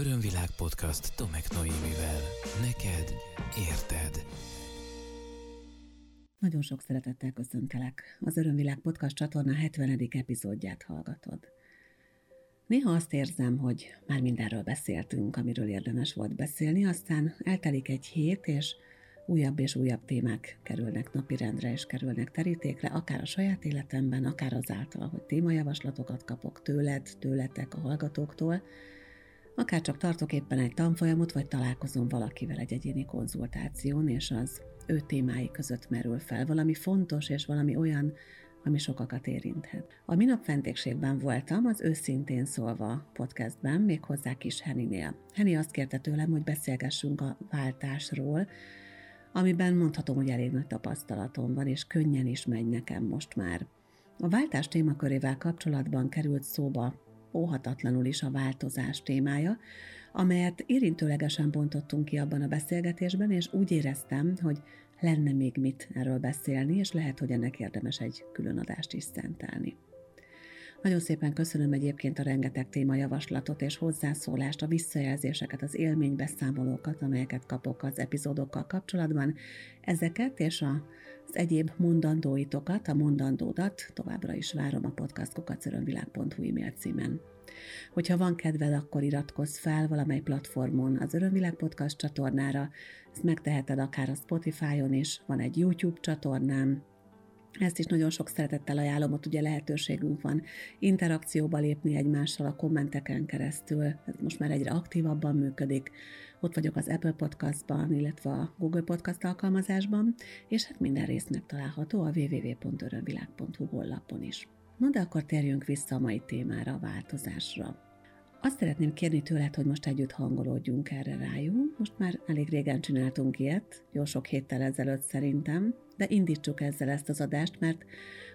Örömvilág podcast Tomek Noémivel. Neked érted. Nagyon sok szeretettel köszöntelek. Az Örömvilág podcast csatorna 70. epizódját hallgatod. Néha azt érzem, hogy már mindenről beszéltünk, amiről érdemes volt beszélni, aztán eltelik egy hét, és újabb és újabb témák kerülnek napirendre és kerülnek terítékre, akár a saját életemben, akár azáltal, hogy témajavaslatokat kapok tőled, tőletek, a hallgatóktól, akár csak tartok éppen egy tanfolyamot, vagy találkozom valakivel egy egyéni konzultáción, és az ő témái között merül fel valami fontos, és valami olyan, ami sokakat érinthet. A minap fentékségben voltam, az őszintén szólva podcastben, méghozzá kis Heninél. Heni azt kérte tőlem, hogy beszélgessünk a váltásról, amiben mondhatom, hogy elég nagy tapasztalatom van, és könnyen is megy nekem most már. A váltás témakörével kapcsolatban került szóba óhatatlanul is a változás témája, amelyet érintőlegesen bontottunk ki abban a beszélgetésben, és úgy éreztem, hogy lenne még mit erről beszélni, és lehet, hogy ennek érdemes egy külön adást is szentelni. Nagyon szépen köszönöm egyébként a rengeteg témajavaslatot és hozzászólást, a visszajelzéseket, az élménybeszámolókat, amelyeket kapok az epizódokkal kapcsolatban. Ezeket és az egyéb mondandóitokat, a mondandódat továbbra is várom a podcastkokacörömvilág.hu e-mail címen. Hogyha van kedved, akkor iratkozz fel valamely platformon az Örömvilág Podcast csatornára, ezt megteheted akár a Spotify-on is, van egy YouTube csatornám, ezt is nagyon sok szeretettel ajánlom, ott ugye lehetőségünk van interakcióba lépni egymással a kommenteken keresztül. Ez most már egyre aktívabban működik. Ott vagyok az Apple Podcastban, illetve a Google Podcast alkalmazásban, és hát minden rész megtalálható a www.örömvilág.hu honlapon is. Na de akkor térjünk vissza a mai témára, a változásra. Azt szeretném kérni tőled, hogy most együtt hangolódjunk erre rájuk. Most már elég régen csináltunk ilyet, jó sok héttel ezelőtt szerintem, de indítsuk ezzel ezt az adást, mert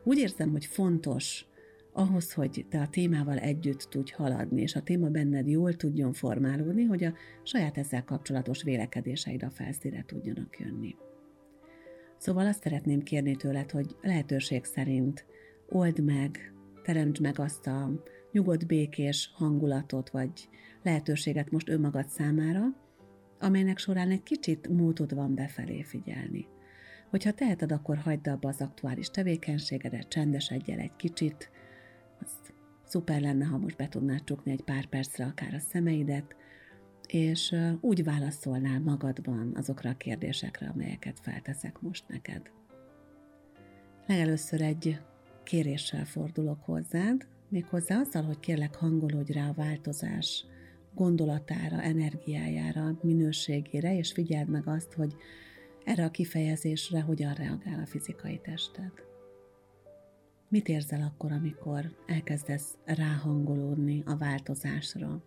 úgy érzem, hogy fontos ahhoz, hogy te a témával együtt tudj haladni, és a téma benned jól tudjon formálódni, hogy a saját ezzel kapcsolatos vélekedéseid a felszíre tudjanak jönni. Szóval azt szeretném kérni tőled, hogy lehetőség szerint old meg, teremtsd meg azt a nyugodt, békés hangulatot, vagy lehetőséget most önmagad számára, amelynek során egy kicsit módod van befelé figyelni. Hogyha teheted, akkor hagyd abba az aktuális tevékenységedet, csendesedj el egy kicsit, az szuper lenne, ha most be tudnád csukni egy pár percre akár a szemeidet, és úgy válaszolnál magadban azokra a kérdésekre, amelyeket felteszek most neked. Legelőször egy kéréssel fordulok hozzád, méghozzá azzal, hogy kérlek hangolódj rá a változás gondolatára, energiájára, minőségére, és figyeld meg azt, hogy erre a kifejezésre hogyan reagál a fizikai tested. Mit érzel akkor, amikor elkezdesz ráhangolódni a változásra?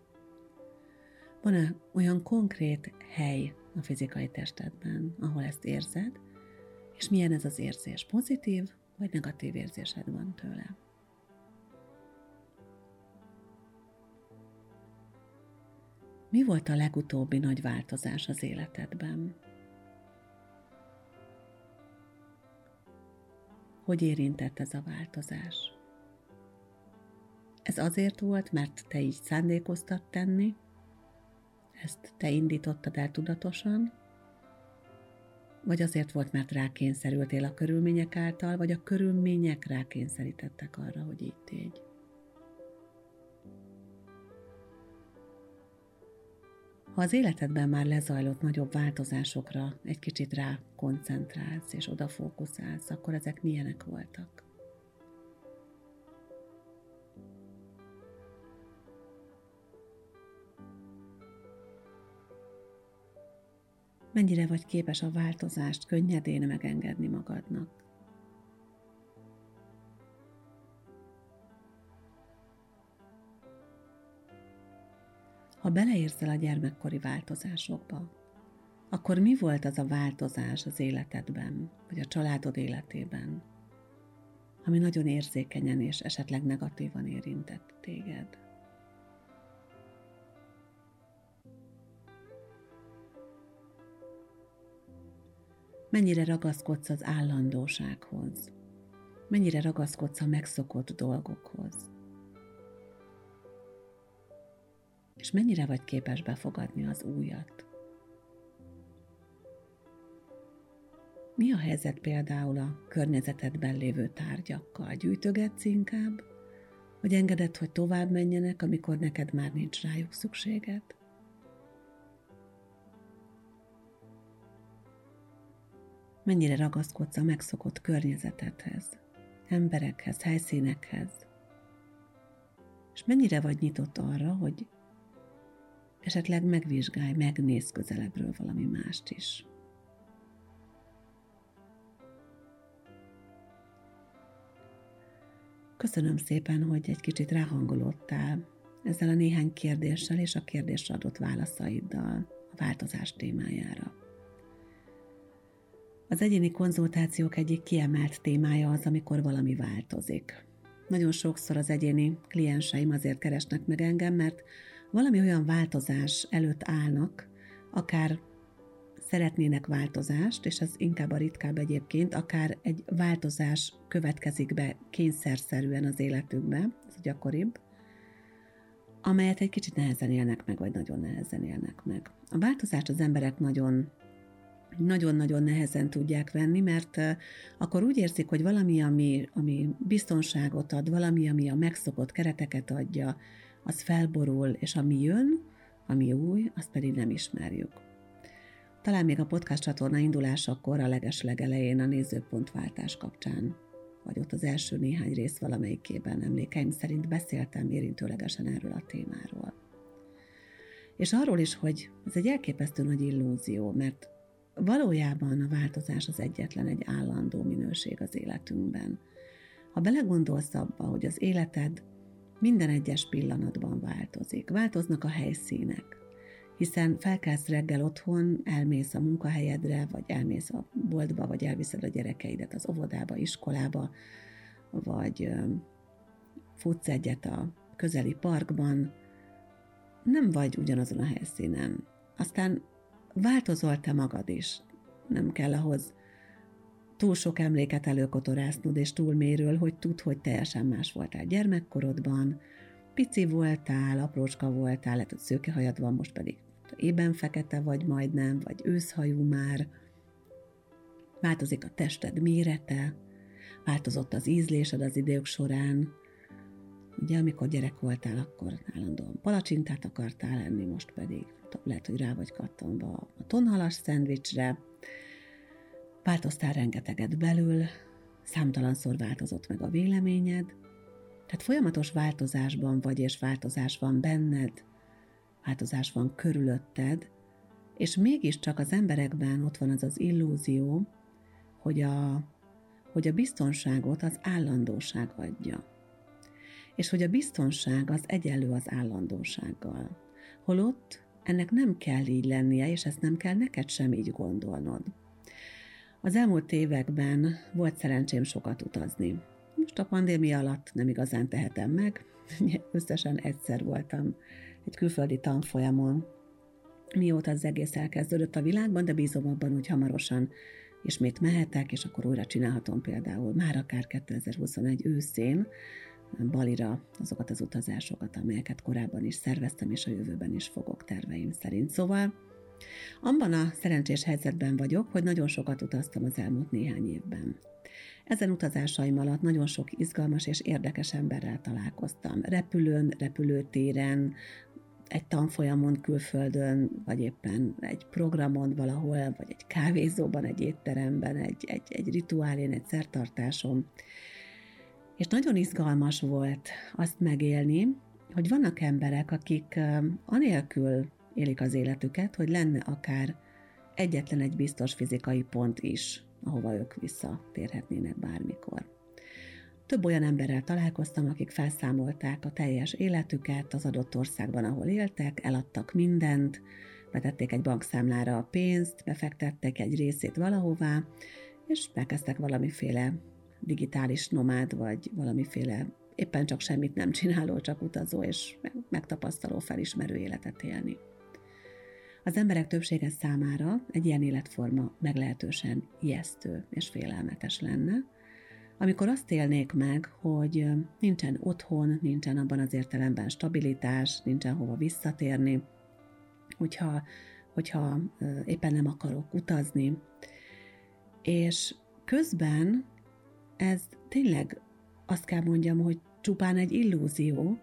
Van-e olyan konkrét hely a fizikai testedben, ahol ezt érzed, és milyen ez az érzés? Pozitív vagy negatív érzésed van tőle? Mi volt a legutóbbi nagy változás az életedben? Hogy érintett ez a változás? Ez azért volt, mert te így szándékoztad tenni, ezt te indítottad el tudatosan, vagy azért volt, mert rákényszerültél a körülmények által, vagy a körülmények rákényszerítettek arra, hogy így tégy. Ha az életedben már lezajlott nagyobb változásokra egy kicsit rá koncentrálsz és odafókuszálsz, akkor ezek milyenek voltak? Mennyire vagy képes a változást könnyedén megengedni magadnak? Ha beleérzel a gyermekkori változásokba, akkor mi volt az a változás az életedben, vagy a családod életében, ami nagyon érzékenyen és esetleg negatívan érintett téged? Mennyire ragaszkodsz az állandósághoz? Mennyire ragaszkodsz a megszokott dolgokhoz? És mennyire vagy képes befogadni az újat. Mi a helyzet például a környezetedben lévő tárgyakkal? Gyűjtögetsz inkább? Vagy engeded, hogy tovább menjenek, amikor neked már nincs rájuk szükséged? Mennyire ragaszkodsz a megszokott környezetedhez, emberekhez, helyszínekhez? És mennyire vagy nyitott arra, hogy esetleg megvizsgálj, megnéz közelebbről valami mást is? Köszönöm szépen, hogy egy kicsit ráhangolódtál ezzel a néhány kérdéssel és a kérdésre adott válaszaiddal a változás témájára. Az egyéni konzultációk egyik kiemelt témája az, amikor valami változik. Nagyon sokszor az egyéni klienseim azért keresnek meg engem, mert valami olyan változás előtt állnak, akár szeretnének változást, és ez inkább a ritkább egyébként, akár egy változás következik be kényszerszerűen az életükbe, ez a gyakoribb, amelyet egy kicsit nehezen élnek meg, vagy nagyon nehezen élnek meg. A változást az emberek nagyon nagyon-nagyon nehezen tudják venni, mert akkor úgy érzik, hogy valami, ami, ami biztonságot ad, valami, ami a megszokott kereteket adja, az felborul, és ami jön, ami új, azt pedig nem ismerjük. Talán még a podcast csatorna indulásakor a leges legelején a nézőpontváltás kapcsán, vagy ott az első néhány rész valamelyikében emlékeim szerint beszéltem érintőlegesen erről a témáról. És arról is, hogy ez egy elképesztő nagy illúzió, mert valójában a változás az egyetlen egy állandó minőség az életünkben. Ha belegondolsz abba, hogy az életed minden egyes pillanatban változik, változnak a helyszínek, hiszen felkelsz reggel otthon, elmész a munkahelyedre, vagy elmész a boltba, vagy elviszed a gyerekeidet az óvodába, iskolába, vagy futsz egyet a közeli parkban, nem vagy ugyanazon a helyszínen. Aztán változol te magad is. Nem kell ahhoz túl sok emléket előkotorásznod és túlméről, hogy tud, hogy teljesen más voltál gyermekkorodban, pici voltál, aprócska voltál, lehet, hogy szőkehajad van, most pedig ében fekete vagy majdnem, vagy őszhajú már, változik a tested mérete, változott az ízlésed az idők során. Ugye, amikor gyerek voltál, akkor állandóan palacsintát akartál enni, most pedig lehet, hogy rá vagy kattanva a tonhalas szendvicsre, változtál rengeteget belül, számtalanszor változott meg a véleményed, tehát folyamatos változásban vagy, és változás van benned, változás van körülötted, és mégiscsak az emberekben ott van az az illúzió, hogy a, hogy a biztonságot az állandóság adja. És hogy a biztonság az egyenlő az állandósággal. Holott ennek nem kell így lennie, és ezt nem kell neked sem így gondolnod. Az elmúlt években volt szerencsém sokat utazni. Most a pandémia alatt nem igazán tehetem meg, összesen egyszer voltam egy külföldi tanfolyamon, mióta az egész elkezdődött a világban, de bízom abban, hogy hamarosan ismét mehetek, és akkor újra csinálhatom például már akár 2021 őszén Balira azokat az utazásokat, amelyeket korábban is szerveztem, és a jövőben is fogok terveim szerint. Szóval abban a szerencsés helyzetben vagyok, hogy nagyon sokat utaztam az elmúlt néhány évben. Ezen utazásaim alatt nagyon sok izgalmas és érdekes emberrel találkoztam. Repülőn, repülőtéren, egy tanfolyamon külföldön, vagy éppen egy programon valahol, vagy egy kávézóban, egy étteremben, egy, egy, egy rituálén, egy szertartáson. És nagyon izgalmas volt azt megélni, hogy vannak emberek, akik anélkül élik az életüket, hogy lenne akár egyetlen egy biztos fizikai pont is, ahova ők visszatérhetnének bármikor. Több olyan emberrel találkoztam, akik felszámolták a teljes életüket az adott országban, ahol éltek, eladtak mindent, betették egy bankszámlára a pénzt, befektettek egy részét valahová, és elkezdtek valamiféle digitális nomád, vagy valamiféle éppen csak semmit nem csináló, csak utazó és megtapasztaló, felismerő életet élni. Az emberek többsége számára egy ilyen életforma meglehetősen ijesztő és félelmetes lenne, amikor azt élnék meg, hogy nincsen otthon, nincsen abban az értelemben stabilitás, nincsen hova visszatérni, hogyha, hogyha éppen nem akarok utazni, és közben ez tényleg azt kell mondjam, hogy csupán egy illúzió,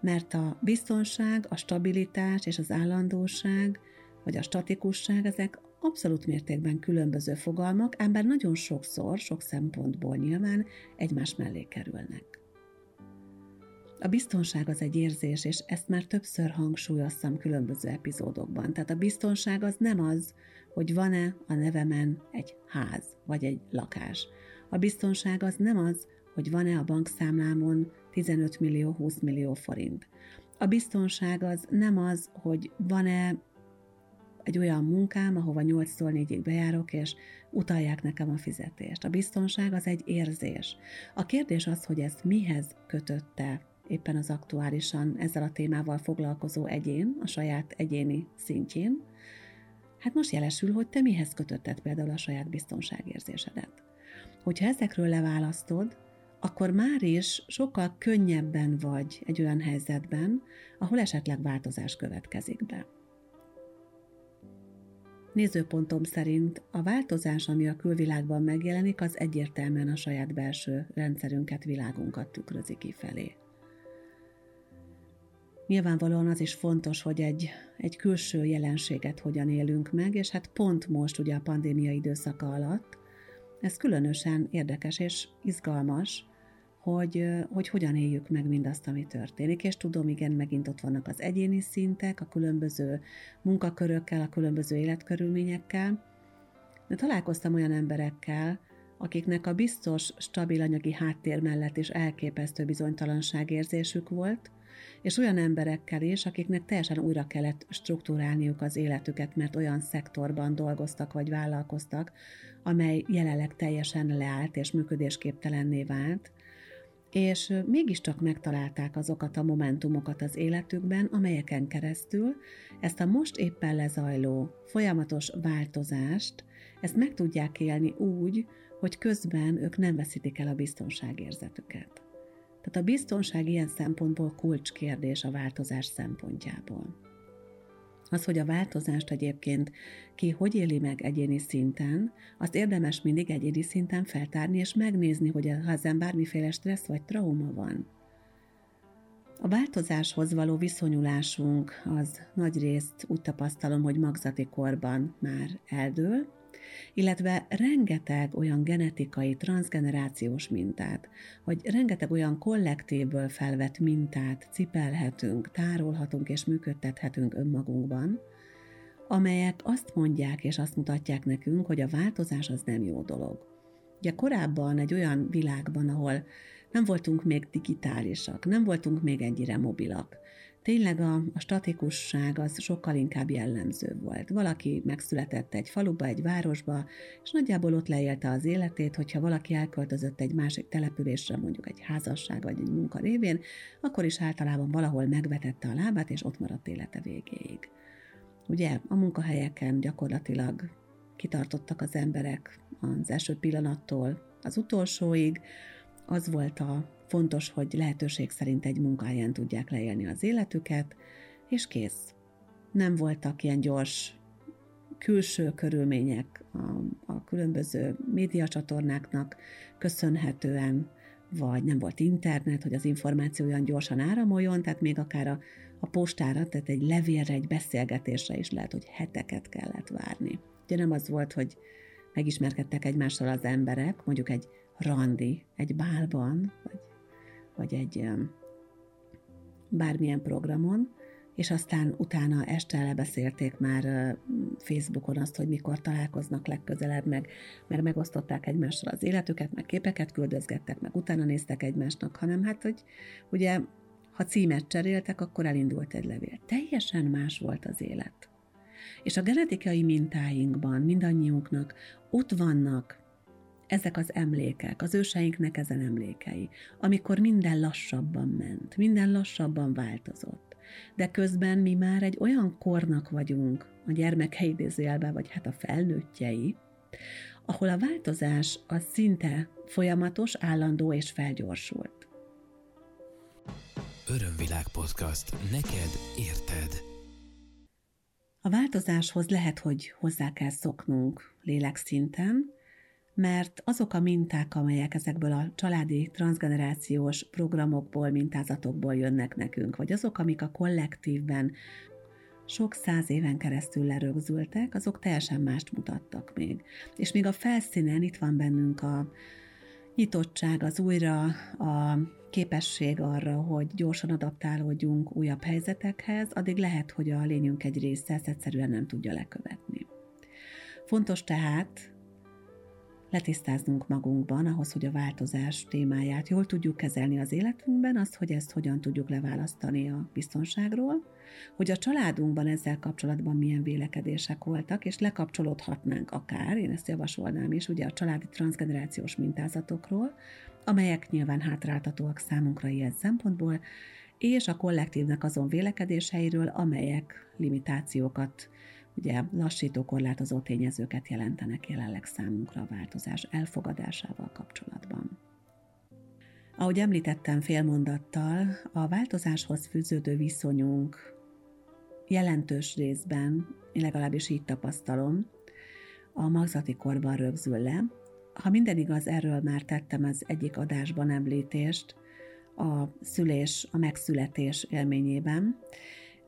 mert a biztonság, a stabilitás és az állandóság, vagy a statikusság, ezek abszolút mértékben különböző fogalmak, ám bár nagyon sokszor, sok szempontból nyilván egymás mellé kerülnek. A biztonság az egy érzés, és ezt már többször hangsúlyoztam különböző epizódokban. Tehát a biztonság az nem az, hogy van-e a nevemen egy ház, vagy egy lakás. A biztonság az nem az, hogy van-e a bankszámlámon 15 millió, 20 millió forint. A biztonság az nem az, hogy van-e egy olyan munkám, ahova 8-tól 4-ig bejárok, és utalják nekem a fizetést. A biztonság az egy érzés. A kérdés az, hogy ezt mihez kötötte éppen az aktuálisan ezzel a témával foglalkozó egyén, a saját egyéni szintjén. Hát most jelesül, hogy te mihez kötötted például a saját biztonságérzésedet. Hogyha ezekről leválasztod, akkor már is sokkal könnyebben vagy egy olyan helyzetben, ahol esetleg változás következik be. Nézőpontom szerint a változás, ami a külvilágban megjelenik, az egyértelműen a saját belső rendszerünket, világunkat tükrözi kifelé. Nyilvánvalóan az is fontos, hogy egy, egy külső jelenséget hogyan élünk meg, és hát pont most ugye a pandémia időszaka alatt ez különösen érdekes és izgalmas, hogy, hogy hogyan éljük meg mindazt, ami történik. És tudom, igen, megint ott vannak az egyéni szintek, a különböző munkakörökkel, a különböző életkörülményekkel, de találkoztam olyan emberekkel, akiknek a biztos, stabil anyagi háttér mellett is elképesztő bizonytalanságérzésük volt, és olyan emberekkel is, akiknek teljesen újra kellett struktúrálniuk az életüket, mert olyan szektorban dolgoztak vagy vállalkoztak, amely jelenleg teljesen leállt és működésképtelenné vált, és mégiscsak megtalálták azokat a momentumokat az életükben, amelyeken keresztül ezt a most éppen lezajló folyamatos változást, ezt meg tudják élni úgy, hogy közben ők nem veszítik el a biztonságérzetüket. Tehát a biztonság ilyen szempontból kulcskérdés a változás szempontjából. Az, hogy a változást egyébként ki hogy éli meg egyéni szinten, azt érdemes mindig egyéni szinten feltárni és megnézni, hogy ha ezen bármiféle stressz vagy trauma van. A változáshoz való viszonyulásunk az nagy részt úgy tapasztalom, hogy magzati korban már eldől, illetve rengeteg olyan genetikai, transgenerációs mintát, vagy rengeteg olyan kollektívből felvett mintát cipelhetünk, tárolhatunk és működtethetünk önmagunkban, amelyek azt mondják és azt mutatják nekünk, hogy a változás az nem jó dolog. Ugye korábban egy olyan világban, ahol nem voltunk még digitálisak, nem voltunk még ennyire mobilak, tényleg a, a statikusság az sokkal inkább jellemző volt. Valaki megszületett egy faluba, egy városba, és nagyjából ott leélte az életét, hogyha valaki elköltözött egy másik településre, mondjuk egy házasság vagy egy munka révén, akkor is általában valahol megvetette a lábát, és ott maradt élete végéig. Ugye a munkahelyeken gyakorlatilag kitartottak az emberek az első pillanattól az utolsóig, az volt a Fontos, hogy lehetőség szerint egy munkahelyen tudják leélni az életüket, és kész. Nem voltak ilyen gyors külső körülmények a, a különböző médiacsatornáknak köszönhetően, vagy nem volt internet, hogy az információ olyan gyorsan áramoljon, tehát még akár a, a postára, tehát egy levélre, egy beszélgetésre is lehet, hogy heteket kellett várni. Ugye nem az volt, hogy megismerkedtek egymással az emberek, mondjuk egy randi, egy bálban, vagy vagy egy bármilyen programon, és aztán utána este lebeszélték már Facebookon azt, hogy mikor találkoznak legközelebb, meg, meg megosztották egymással az életüket, meg képeket küldözgettek, meg utána néztek egymásnak, hanem hát, hogy ugye, ha címet cseréltek, akkor elindult egy levél. Teljesen más volt az élet. És a genetikai mintáinkban mindannyiunknak ott vannak ezek az emlékek, az őseinknek ezen emlékei, amikor minden lassabban ment, minden lassabban változott. De közben mi már egy olyan kornak vagyunk, a gyermekei idézőjelben, vagy hát a felnőttjei, ahol a változás a szinte folyamatos, állandó és felgyorsult. Örömvilág podcast. Neked érted. A változáshoz lehet, hogy hozzá kell szoknunk lélekszinten, mert azok a minták, amelyek ezekből a családi transgenerációs programokból, mintázatokból jönnek nekünk, vagy azok, amik a kollektívben sok száz éven keresztül lerögzültek, azok teljesen mást mutattak még. És még a felszínen itt van bennünk a nyitottság, az újra, a képesség arra, hogy gyorsan adaptálódjunk újabb helyzetekhez, addig lehet, hogy a lényünk egy része ezt egyszerűen nem tudja lekövetni. Fontos tehát letisztáznunk magunkban, ahhoz, hogy a változás témáját jól tudjuk kezelni az életünkben, azt, hogy ezt hogyan tudjuk leválasztani a biztonságról, hogy a családunkban ezzel kapcsolatban milyen vélekedések voltak, és lekapcsolódhatnánk akár, én ezt javasolnám is, ugye a családi transgenerációs mintázatokról, amelyek nyilván hátráltatóak számunkra ilyen szempontból, és a kollektívnek azon vélekedéseiről, amelyek limitációkat ugye lassító, korlátozó tényezőket jelentenek jelenleg számunkra a változás elfogadásával kapcsolatban. Ahogy említettem félmondattal, a változáshoz fűződő viszonyunk jelentős részben, én legalábbis így tapasztalom, a magzati korban rögzül le. Ha minden igaz, erről már tettem az egyik adásban említést, a szülés, a megszületés élményében,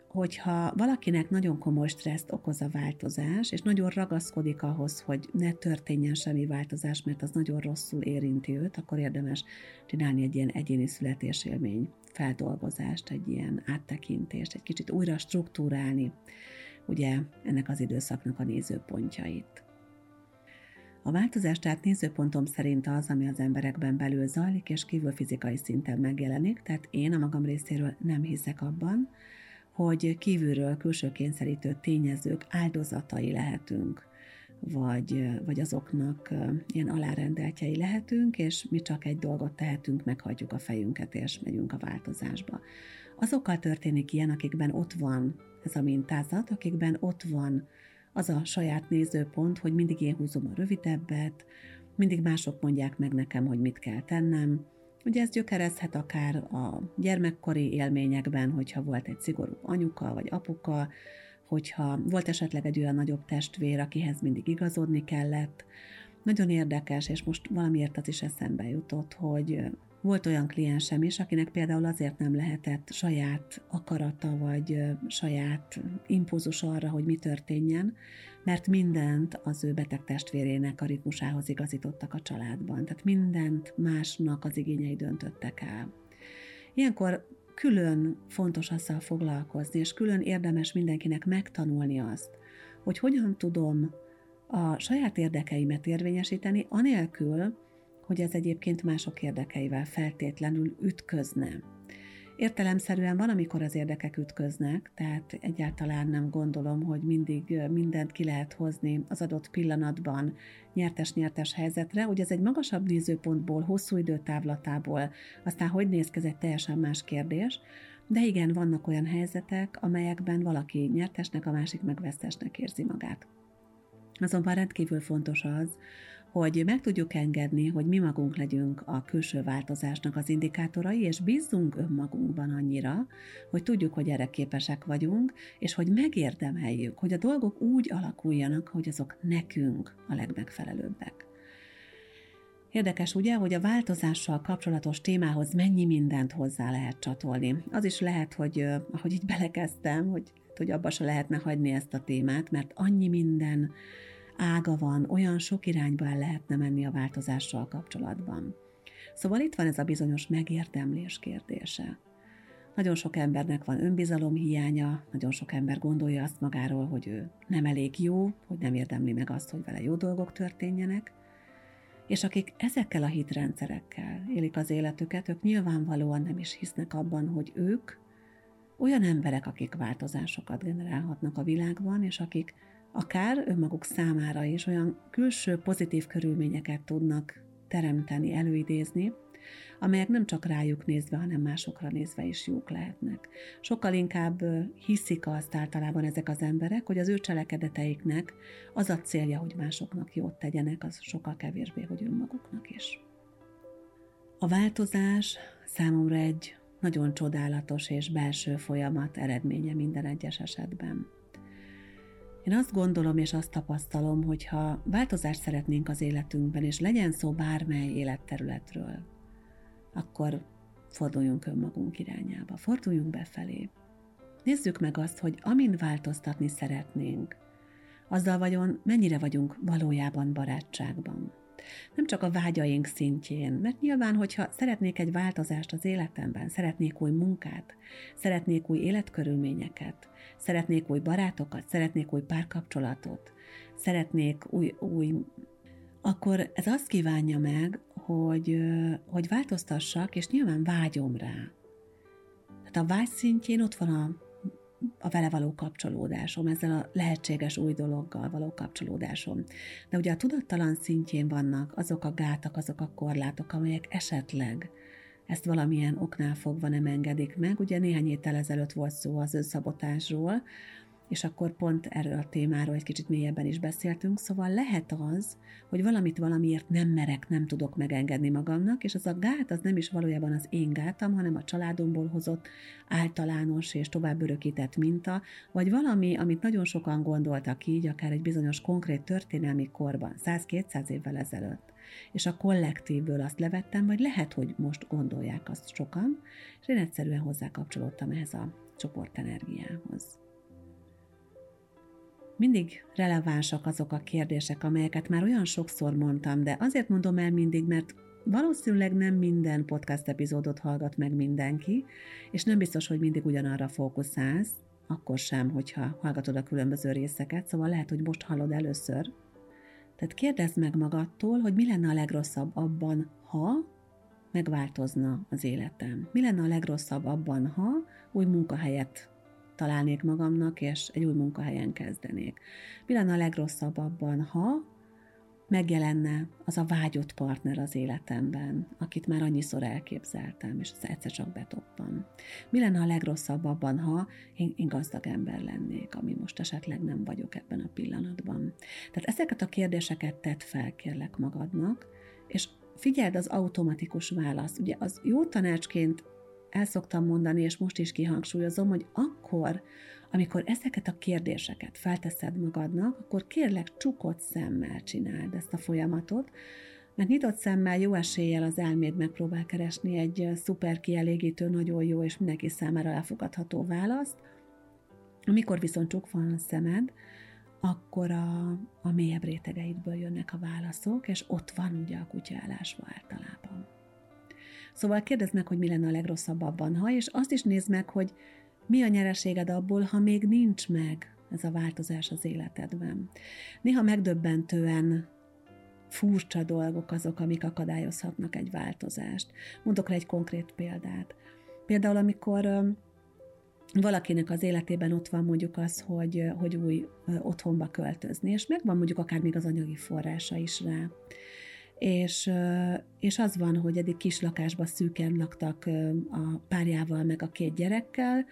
hogyha valakinek nagyon komoly stresszt okoz a változás, és nagyon ragaszkodik ahhoz, hogy ne történjen semmi változás, mert az nagyon rosszul érinti őt, akkor érdemes csinálni egy ilyen egyéni születésélmény feldolgozást, egy ilyen áttekintést, egy kicsit újra struktúrálni, ugye ennek az időszaknak a nézőpontjait. A változás tehát nézőpontom szerint az, ami az emberekben belül zajlik, és kívül fizikai szinten megjelenik, tehát én a magam részéről nem hiszek abban, hogy kívülről külső kényszerítő tényezők áldozatai lehetünk, vagy, vagy azoknak ilyen alárendeltjei lehetünk, és mi csak egy dolgot tehetünk, meghagyjuk a fejünket, és megyünk a változásba. Azokkal történik ilyen, akikben ott van ez a mintázat, akikben ott van az a saját nézőpont, hogy mindig én húzom a rövidebbet, mindig mások mondják meg nekem, hogy mit kell tennem, Ugye ez gyökerezhet akár a gyermekkori élményekben, hogyha volt egy szigorú anyuka vagy apuka, hogyha volt esetleg egy olyan nagyobb testvér, akihez mindig igazodni kellett. Nagyon érdekes, és most valamiért az is eszembe jutott, hogy volt olyan kliensem is, akinek például azért nem lehetett saját akarata vagy saját impulzus arra, hogy mi történjen, mert mindent az ő beteg testvérének a ritmusához igazítottak a családban. Tehát mindent másnak az igényei döntöttek el. Ilyenkor külön fontos azzal foglalkozni, és külön érdemes mindenkinek megtanulni azt, hogy hogyan tudom a saját érdekeimet érvényesíteni, anélkül, hogy ez egyébként mások érdekeivel feltétlenül ütközne. Értelemszerűen van, amikor az érdekek ütköznek, tehát egyáltalán nem gondolom, hogy mindig mindent ki lehet hozni az adott pillanatban nyertes-nyertes helyzetre. Ugye ez egy magasabb nézőpontból, hosszú időtávlatából, aztán hogy néz ki, ez egy teljesen más kérdés, de igen, vannak olyan helyzetek, amelyekben valaki nyertesnek, a másik meg vesztesnek érzi magát. Azonban rendkívül fontos az, hogy meg tudjuk engedni, hogy mi magunk legyünk a külső változásnak az indikátorai, és bízzunk önmagunkban annyira, hogy tudjuk, hogy erre képesek vagyunk, és hogy megérdemeljük, hogy a dolgok úgy alakuljanak, hogy azok nekünk a legmegfelelőbbek. Érdekes ugye, hogy a változással kapcsolatos témához mennyi mindent hozzá lehet csatolni. Az is lehet, hogy ahogy így belekezdtem, hogy, hogy abba se lehetne hagyni ezt a témát, mert annyi minden ága van, olyan sok irányba el lehetne menni a változással kapcsolatban. Szóval itt van ez a bizonyos megérdemlés kérdése. Nagyon sok embernek van önbizalom hiánya, nagyon sok ember gondolja azt magáról, hogy ő nem elég jó, hogy nem érdemli meg azt, hogy vele jó dolgok történjenek, és akik ezekkel a hitrendszerekkel élik az életüket, ők nyilvánvalóan nem is hisznek abban, hogy ők olyan emberek, akik változásokat generálhatnak a világban, és akik akár önmaguk számára is olyan külső pozitív körülményeket tudnak teremteni, előidézni, amelyek nem csak rájuk nézve, hanem másokra nézve is jók lehetnek. Sokkal inkább hiszik azt általában ezek az emberek, hogy az ő cselekedeteiknek az a célja, hogy másoknak jót tegyenek, az sokkal kevésbé, hogy önmaguknak is. A változás számomra egy nagyon csodálatos és belső folyamat eredménye minden egyes esetben. Én azt gondolom és azt tapasztalom, hogy ha változást szeretnénk az életünkben, és legyen szó bármely életterületről, akkor forduljunk önmagunk irányába, forduljunk befelé. Nézzük meg azt, hogy amin változtatni szeretnénk, azzal vagyon mennyire vagyunk valójában barátságban nem csak a vágyaink szintjén, mert nyilván, hogyha szeretnék egy változást az életemben, szeretnék új munkát, szeretnék új életkörülményeket, szeretnék új barátokat, szeretnék új párkapcsolatot, szeretnék új, új akkor ez azt kívánja meg, hogy, hogy változtassak, és nyilván vágyom rá. Tehát a vágy szintjén ott van a a vele való kapcsolódásom, ezzel a lehetséges új dologgal való kapcsolódásom. De ugye a tudattalan szintjén vannak azok a gátak, azok a korlátok, amelyek esetleg ezt valamilyen oknál fogva nem engedik meg. Ugye néhány héttel ezelőtt volt szó az önszabotásról, és akkor pont erről a témáról egy kicsit mélyebben is beszéltünk, szóval lehet az, hogy valamit valamiért nem merek, nem tudok megengedni magamnak, és az a gát az nem is valójában az én gátam, hanem a családomból hozott általános és tovább örökített minta, vagy valami, amit nagyon sokan gondoltak így, akár egy bizonyos konkrét történelmi korban, 100-200 évvel ezelőtt. És a kollektívből azt levettem, vagy lehet, hogy most gondolják azt sokan, és én egyszerűen hozzá kapcsolódtam ehhez a csoportenergiához mindig relevánsak azok a kérdések, amelyeket már olyan sokszor mondtam, de azért mondom el mindig, mert valószínűleg nem minden podcast epizódot hallgat meg mindenki, és nem biztos, hogy mindig ugyanarra fókuszálsz, akkor sem, hogyha hallgatod a különböző részeket, szóval lehet, hogy most hallod először. Tehát kérdezd meg magadtól, hogy mi lenne a legrosszabb abban, ha megváltozna az életem. Mi lenne a legrosszabb abban, ha új munkahelyet találnék magamnak, és egy új munkahelyen kezdenék. Mi lenne a legrosszabb abban, ha megjelenne az a vágyott partner az életemben, akit már annyiszor elképzeltem, és az egyszer csak betoppan. Mi lenne a legrosszabb abban, ha én, én gazdag ember lennék, ami most esetleg nem vagyok ebben a pillanatban. Tehát ezeket a kérdéseket tedd fel, kérlek magadnak, és figyeld az automatikus választ. Ugye az jó tanácsként el szoktam mondani, és most is kihangsúlyozom, hogy akkor, amikor ezeket a kérdéseket felteszed magadnak, akkor kérlek csukott szemmel csináld ezt a folyamatot, mert nyitott szemmel jó eséllyel az elméd megpróbál keresni egy szuper kielégítő, nagyon jó és mindenki számára elfogadható választ, amikor viszont csukva van a szemed, akkor a, a mélyebb rétegeidből jönnek a válaszok, és ott van ugye a kutyállásva általában. Szóval kérdezd meg, hogy mi lenne a legrosszabb abban, ha, és azt is nézd meg, hogy mi a nyereséged abból, ha még nincs meg ez a változás az életedben. Néha megdöbbentően furcsa dolgok azok, amik akadályozhatnak egy változást. Mondok rá egy konkrét példát. Például, amikor valakinek az életében ott van mondjuk az, hogy, hogy új otthonba költözni, és megvan mondjuk akár még az anyagi forrása is rá és, és az van, hogy eddig kis lakásba szűken laktak a párjával, meg a két gyerekkel,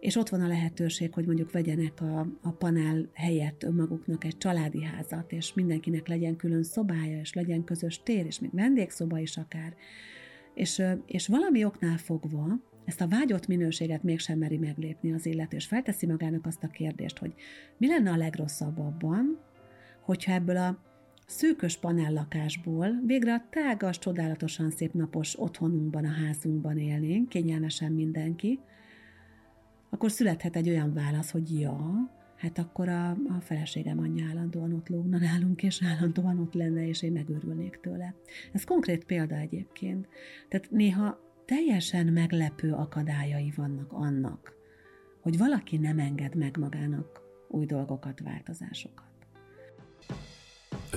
és ott van a lehetőség, hogy mondjuk vegyenek a, a panel helyett önmaguknak egy családi házat, és mindenkinek legyen külön szobája, és legyen közös tér, és még vendégszoba is akár. És, és valami oknál fogva ezt a vágyott minőséget mégsem meri meglépni az illető, és felteszi magának azt a kérdést, hogy mi lenne a legrosszabb abban, hogyha ebből a szűkös panellakásból végre a tágas, csodálatosan szép napos otthonunkban, a házunkban élnénk, kényelmesen mindenki, akkor születhet egy olyan válasz, hogy ja, hát akkor a, a feleségem anyja állandóan ott lógna nálunk, és állandóan ott lenne, és én megőrülnék tőle. Ez konkrét példa egyébként. Tehát néha teljesen meglepő akadályai vannak annak, hogy valaki nem enged meg magának új dolgokat, változásokat.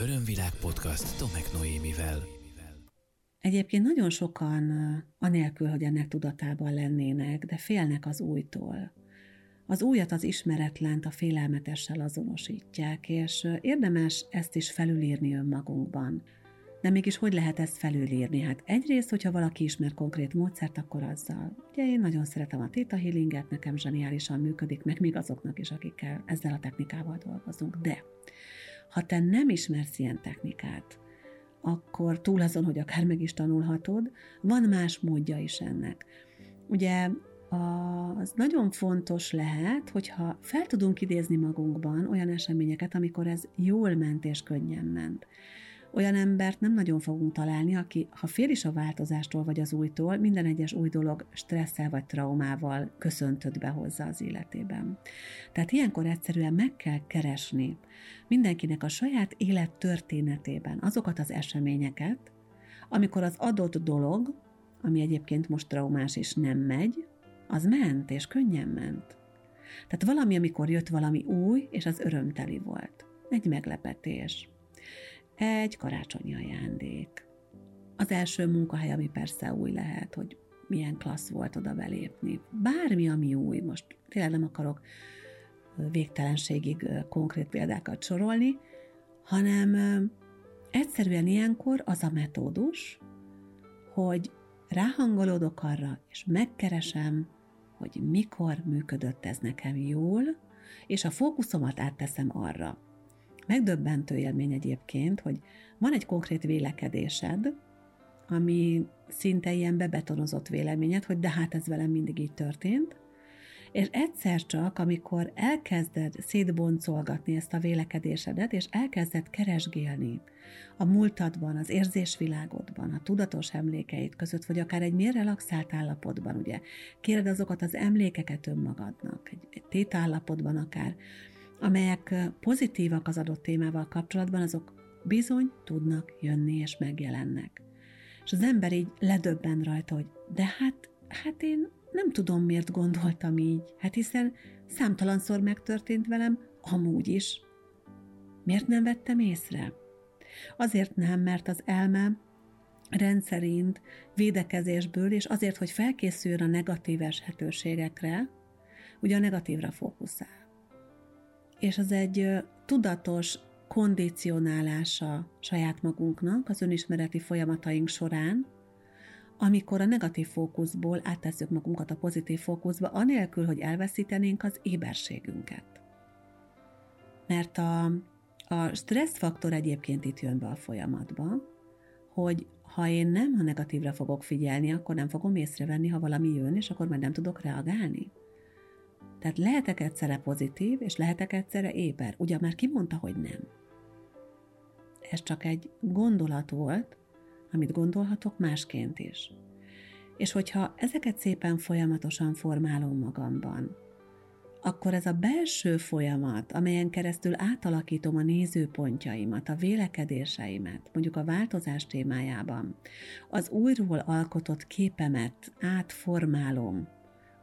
Örömvilág podcast Tomek Noémivel. Egyébként nagyon sokan, anélkül, hogy ennek tudatában lennének, de félnek az újtól. Az újat, az ismeretlent a félelmetessel azonosítják, és érdemes ezt is felülírni önmagunkban. De mégis hogy lehet ezt felülírni? Hát egyrészt, hogyha valaki ismer konkrét módszert, akkor azzal. Ugye én nagyon szeretem a Theta Healinget, nekem zseniálisan működik, meg még azoknak is, akikkel ezzel a technikával dolgozunk. De ha te nem ismersz ilyen technikát, akkor túl azon, hogy akár meg is tanulhatod, van más módja is ennek. Ugye az nagyon fontos lehet, hogyha fel tudunk idézni magunkban olyan eseményeket, amikor ez jól ment és könnyen ment. Olyan embert nem nagyon fogunk találni, aki, ha fél is a változástól vagy az újtól, minden egyes új dolog stresszel vagy traumával köszöntött be hozzá az életében. Tehát ilyenkor egyszerűen meg kell keresni mindenkinek a saját élet történetében azokat az eseményeket, amikor az adott dolog, ami egyébként most traumás és nem megy, az ment, és könnyen ment. Tehát valami, amikor jött valami új, és az örömteli volt. Egy meglepetés. Egy karácsonyi ajándék. Az első munkahely, ami persze új lehet, hogy milyen klassz volt oda belépni. Bármi, ami új, most tényleg nem akarok végtelenségig konkrét példákat sorolni, hanem egyszerűen ilyenkor az a metódus, hogy ráhangolódok arra, és megkeresem, hogy mikor működött ez nekem jól, és a fókuszomat átteszem arra. Megdöbbentő élmény egyébként, hogy van egy konkrét vélekedésed, ami szinte ilyen bebetonozott véleményed, hogy de hát ez velem mindig így történt, és egyszer csak, amikor elkezded szétboncolgatni ezt a vélekedésedet, és elkezded keresgélni a múltadban, az érzésvilágodban, a tudatos emlékeid között, vagy akár egy mély relaxált állapotban, ugye, kéred azokat az emlékeket önmagadnak, egy, egy tétállapotban akár, amelyek pozitívak az adott témával kapcsolatban, azok bizony tudnak jönni és megjelennek. És az ember így ledöbben rajta, hogy de hát, hát én nem tudom, miért gondoltam így, hát hiszen számtalanszor megtörtént velem, amúgy is. Miért nem vettem észre? Azért nem, mert az elme rendszerint védekezésből, és azért, hogy felkészüljön a negatív eshetőségekre, ugye a negatívra fókuszál. És az egy tudatos kondicionálása saját magunknak az önismereti folyamataink során, amikor a negatív fókuszból áttesszük magunkat a pozitív fókuszba, anélkül, hogy elveszítenénk az éberségünket. Mert a, a stresszfaktor egyébként itt jön be a folyamatba, hogy ha én nem a negatívra fogok figyelni, akkor nem fogom észrevenni, ha valami jön, és akkor már nem tudok reagálni. Tehát lehetek egyszerre pozitív, és lehetek egyszerre éber. Ugye már kimondta, hogy nem. Ez csak egy gondolat volt, amit gondolhatok másként is. És hogyha ezeket szépen folyamatosan formálom magamban, akkor ez a belső folyamat, amelyen keresztül átalakítom a nézőpontjaimat, a vélekedéseimet, mondjuk a változás témájában, az újról alkotott képemet átformálom,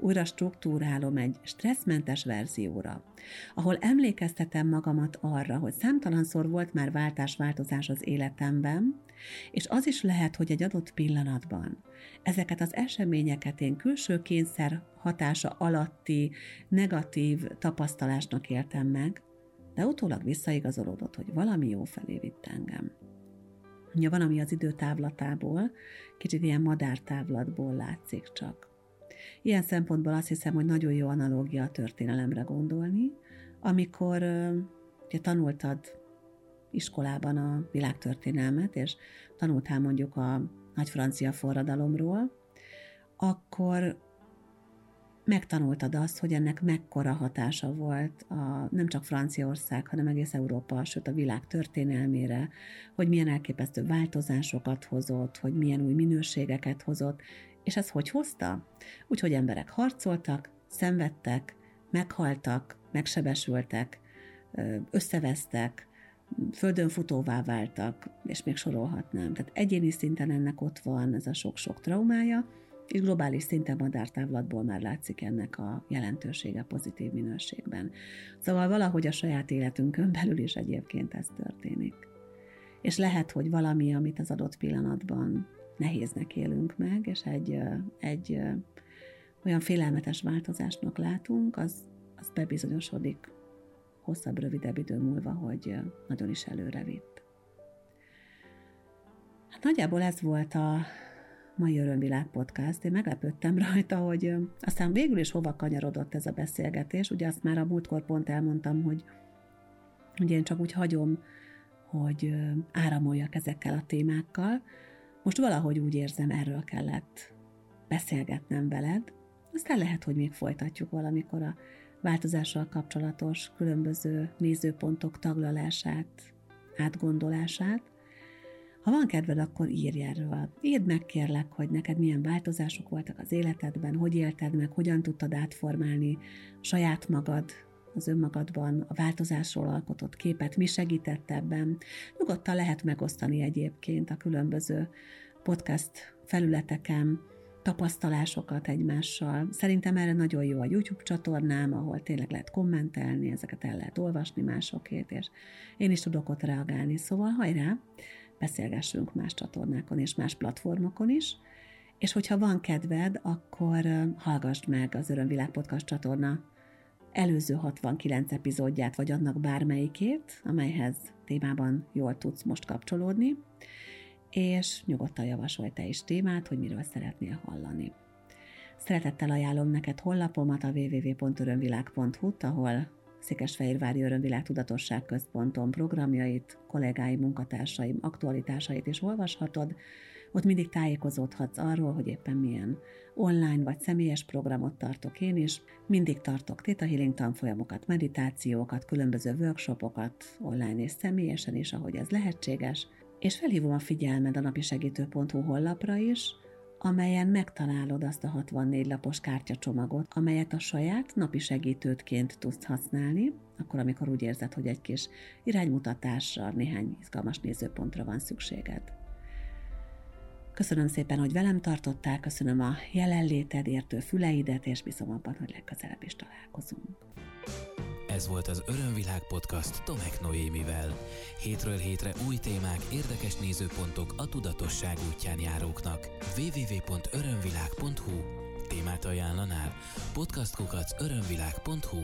újra struktúrálom egy stresszmentes verzióra, ahol emlékeztetem magamat arra, hogy számtalanszor volt már váltás-változás az életemben, és az is lehet, hogy egy adott pillanatban ezeket az eseményeket én külső kényszer hatása alatti negatív tapasztalásnak éltem meg, de utólag visszaigazolódott, hogy valami jó felé vitt engem. Ugye van, ami az időtávlatából, kicsit ilyen madártávlatból látszik csak. Ilyen szempontból azt hiszem, hogy nagyon jó analógia a történelemre gondolni, amikor ugye tanultad iskolában a világtörténelmet, és tanultál mondjuk a nagy francia forradalomról, akkor megtanultad azt, hogy ennek mekkora hatása volt a, nem csak Franciaország, hanem egész Európa, sőt a világ történelmére, hogy milyen elképesztő változásokat hozott, hogy milyen új minőségeket hozott, és ez hogy hozta? Úgy, hogy emberek harcoltak, szenvedtek, meghaltak, megsebesültek, összevesztek, földön futóvá váltak, és még sorolhatnám. Tehát egyéni szinten ennek ott van ez a sok-sok traumája, és globális szinten madártávlatból már látszik ennek a jelentősége pozitív minőségben. Szóval valahogy a saját életünkön belül is egyébként ez történik. És lehet, hogy valami, amit az adott pillanatban nehéznek élünk meg, és egy, egy olyan félelmetes változásnak látunk, az, az bebizonyosodik hosszabb, rövidebb idő múlva, hogy nagyon is előre vitt. Hát nagyjából ez volt a mai Örömvilág podcast. Én meglepődtem rajta, hogy aztán végül is hova kanyarodott ez a beszélgetés. Ugye azt már a múltkor pont elmondtam, hogy, hogy én csak úgy hagyom, hogy áramoljak ezekkel a témákkal. Most valahogy úgy érzem, erről kellett beszélgetnem veled. Aztán lehet, hogy még folytatjuk valamikor a változással kapcsolatos különböző nézőpontok taglalását, átgondolását. Ha van kedved, akkor írj erről. Írd meg kérlek, hogy neked milyen változások voltak az életedben, hogy élted meg, hogyan tudtad átformálni saját magad, az önmagadban a változásról alkotott képet, mi segített ebben. Nyugodtan lehet megosztani egyébként a különböző podcast felületeken, tapasztalásokat egymással. Szerintem erre nagyon jó a YouTube csatornám, ahol tényleg lehet kommentelni, ezeket el lehet olvasni másokét, és én is tudok ott reagálni. Szóval hajrá, beszélgessünk más csatornákon és más platformokon is, és hogyha van kedved, akkor hallgassd meg az Örömvilág Podcast csatorna előző 69 epizódját, vagy annak bármelyikét, amelyhez témában jól tudsz most kapcsolódni és nyugodtan javasolj te is témát, hogy miről szeretnél hallani. Szeretettel ajánlom neked honlapomat a www.örömvilág.hu-t, ahol Székesfehérvári Örömvilág Tudatosság Központon programjait, kollégáim, munkatársaim aktualitásait is olvashatod. Ott mindig tájékozódhatsz arról, hogy éppen milyen online vagy személyes programot tartok én is. Mindig tartok Theta Healing tanfolyamokat, meditációkat, különböző workshopokat online és személyesen is, ahogy ez lehetséges – és felhívom a figyelmed a napisegítő.hu honlapra is, amelyen megtalálod azt a 64 lapos kártyacsomagot, amelyet a saját napi segítődként tudsz használni, akkor, amikor úgy érzed, hogy egy kis iránymutatásra, néhány izgalmas nézőpontra van szükséged. Köszönöm szépen, hogy velem tartottál, köszönöm a jelenléted, értő füleidet, és bízom abban, hogy legközelebb is találkozunk. Ez volt az Örömvilág podcast Tomek Noémivel. Hétről hétre új témák, érdekes nézőpontok a tudatosság útján járóknak. www.örömvilág.hu Témát ajánlanál? Podcastkukac örömvilág.hu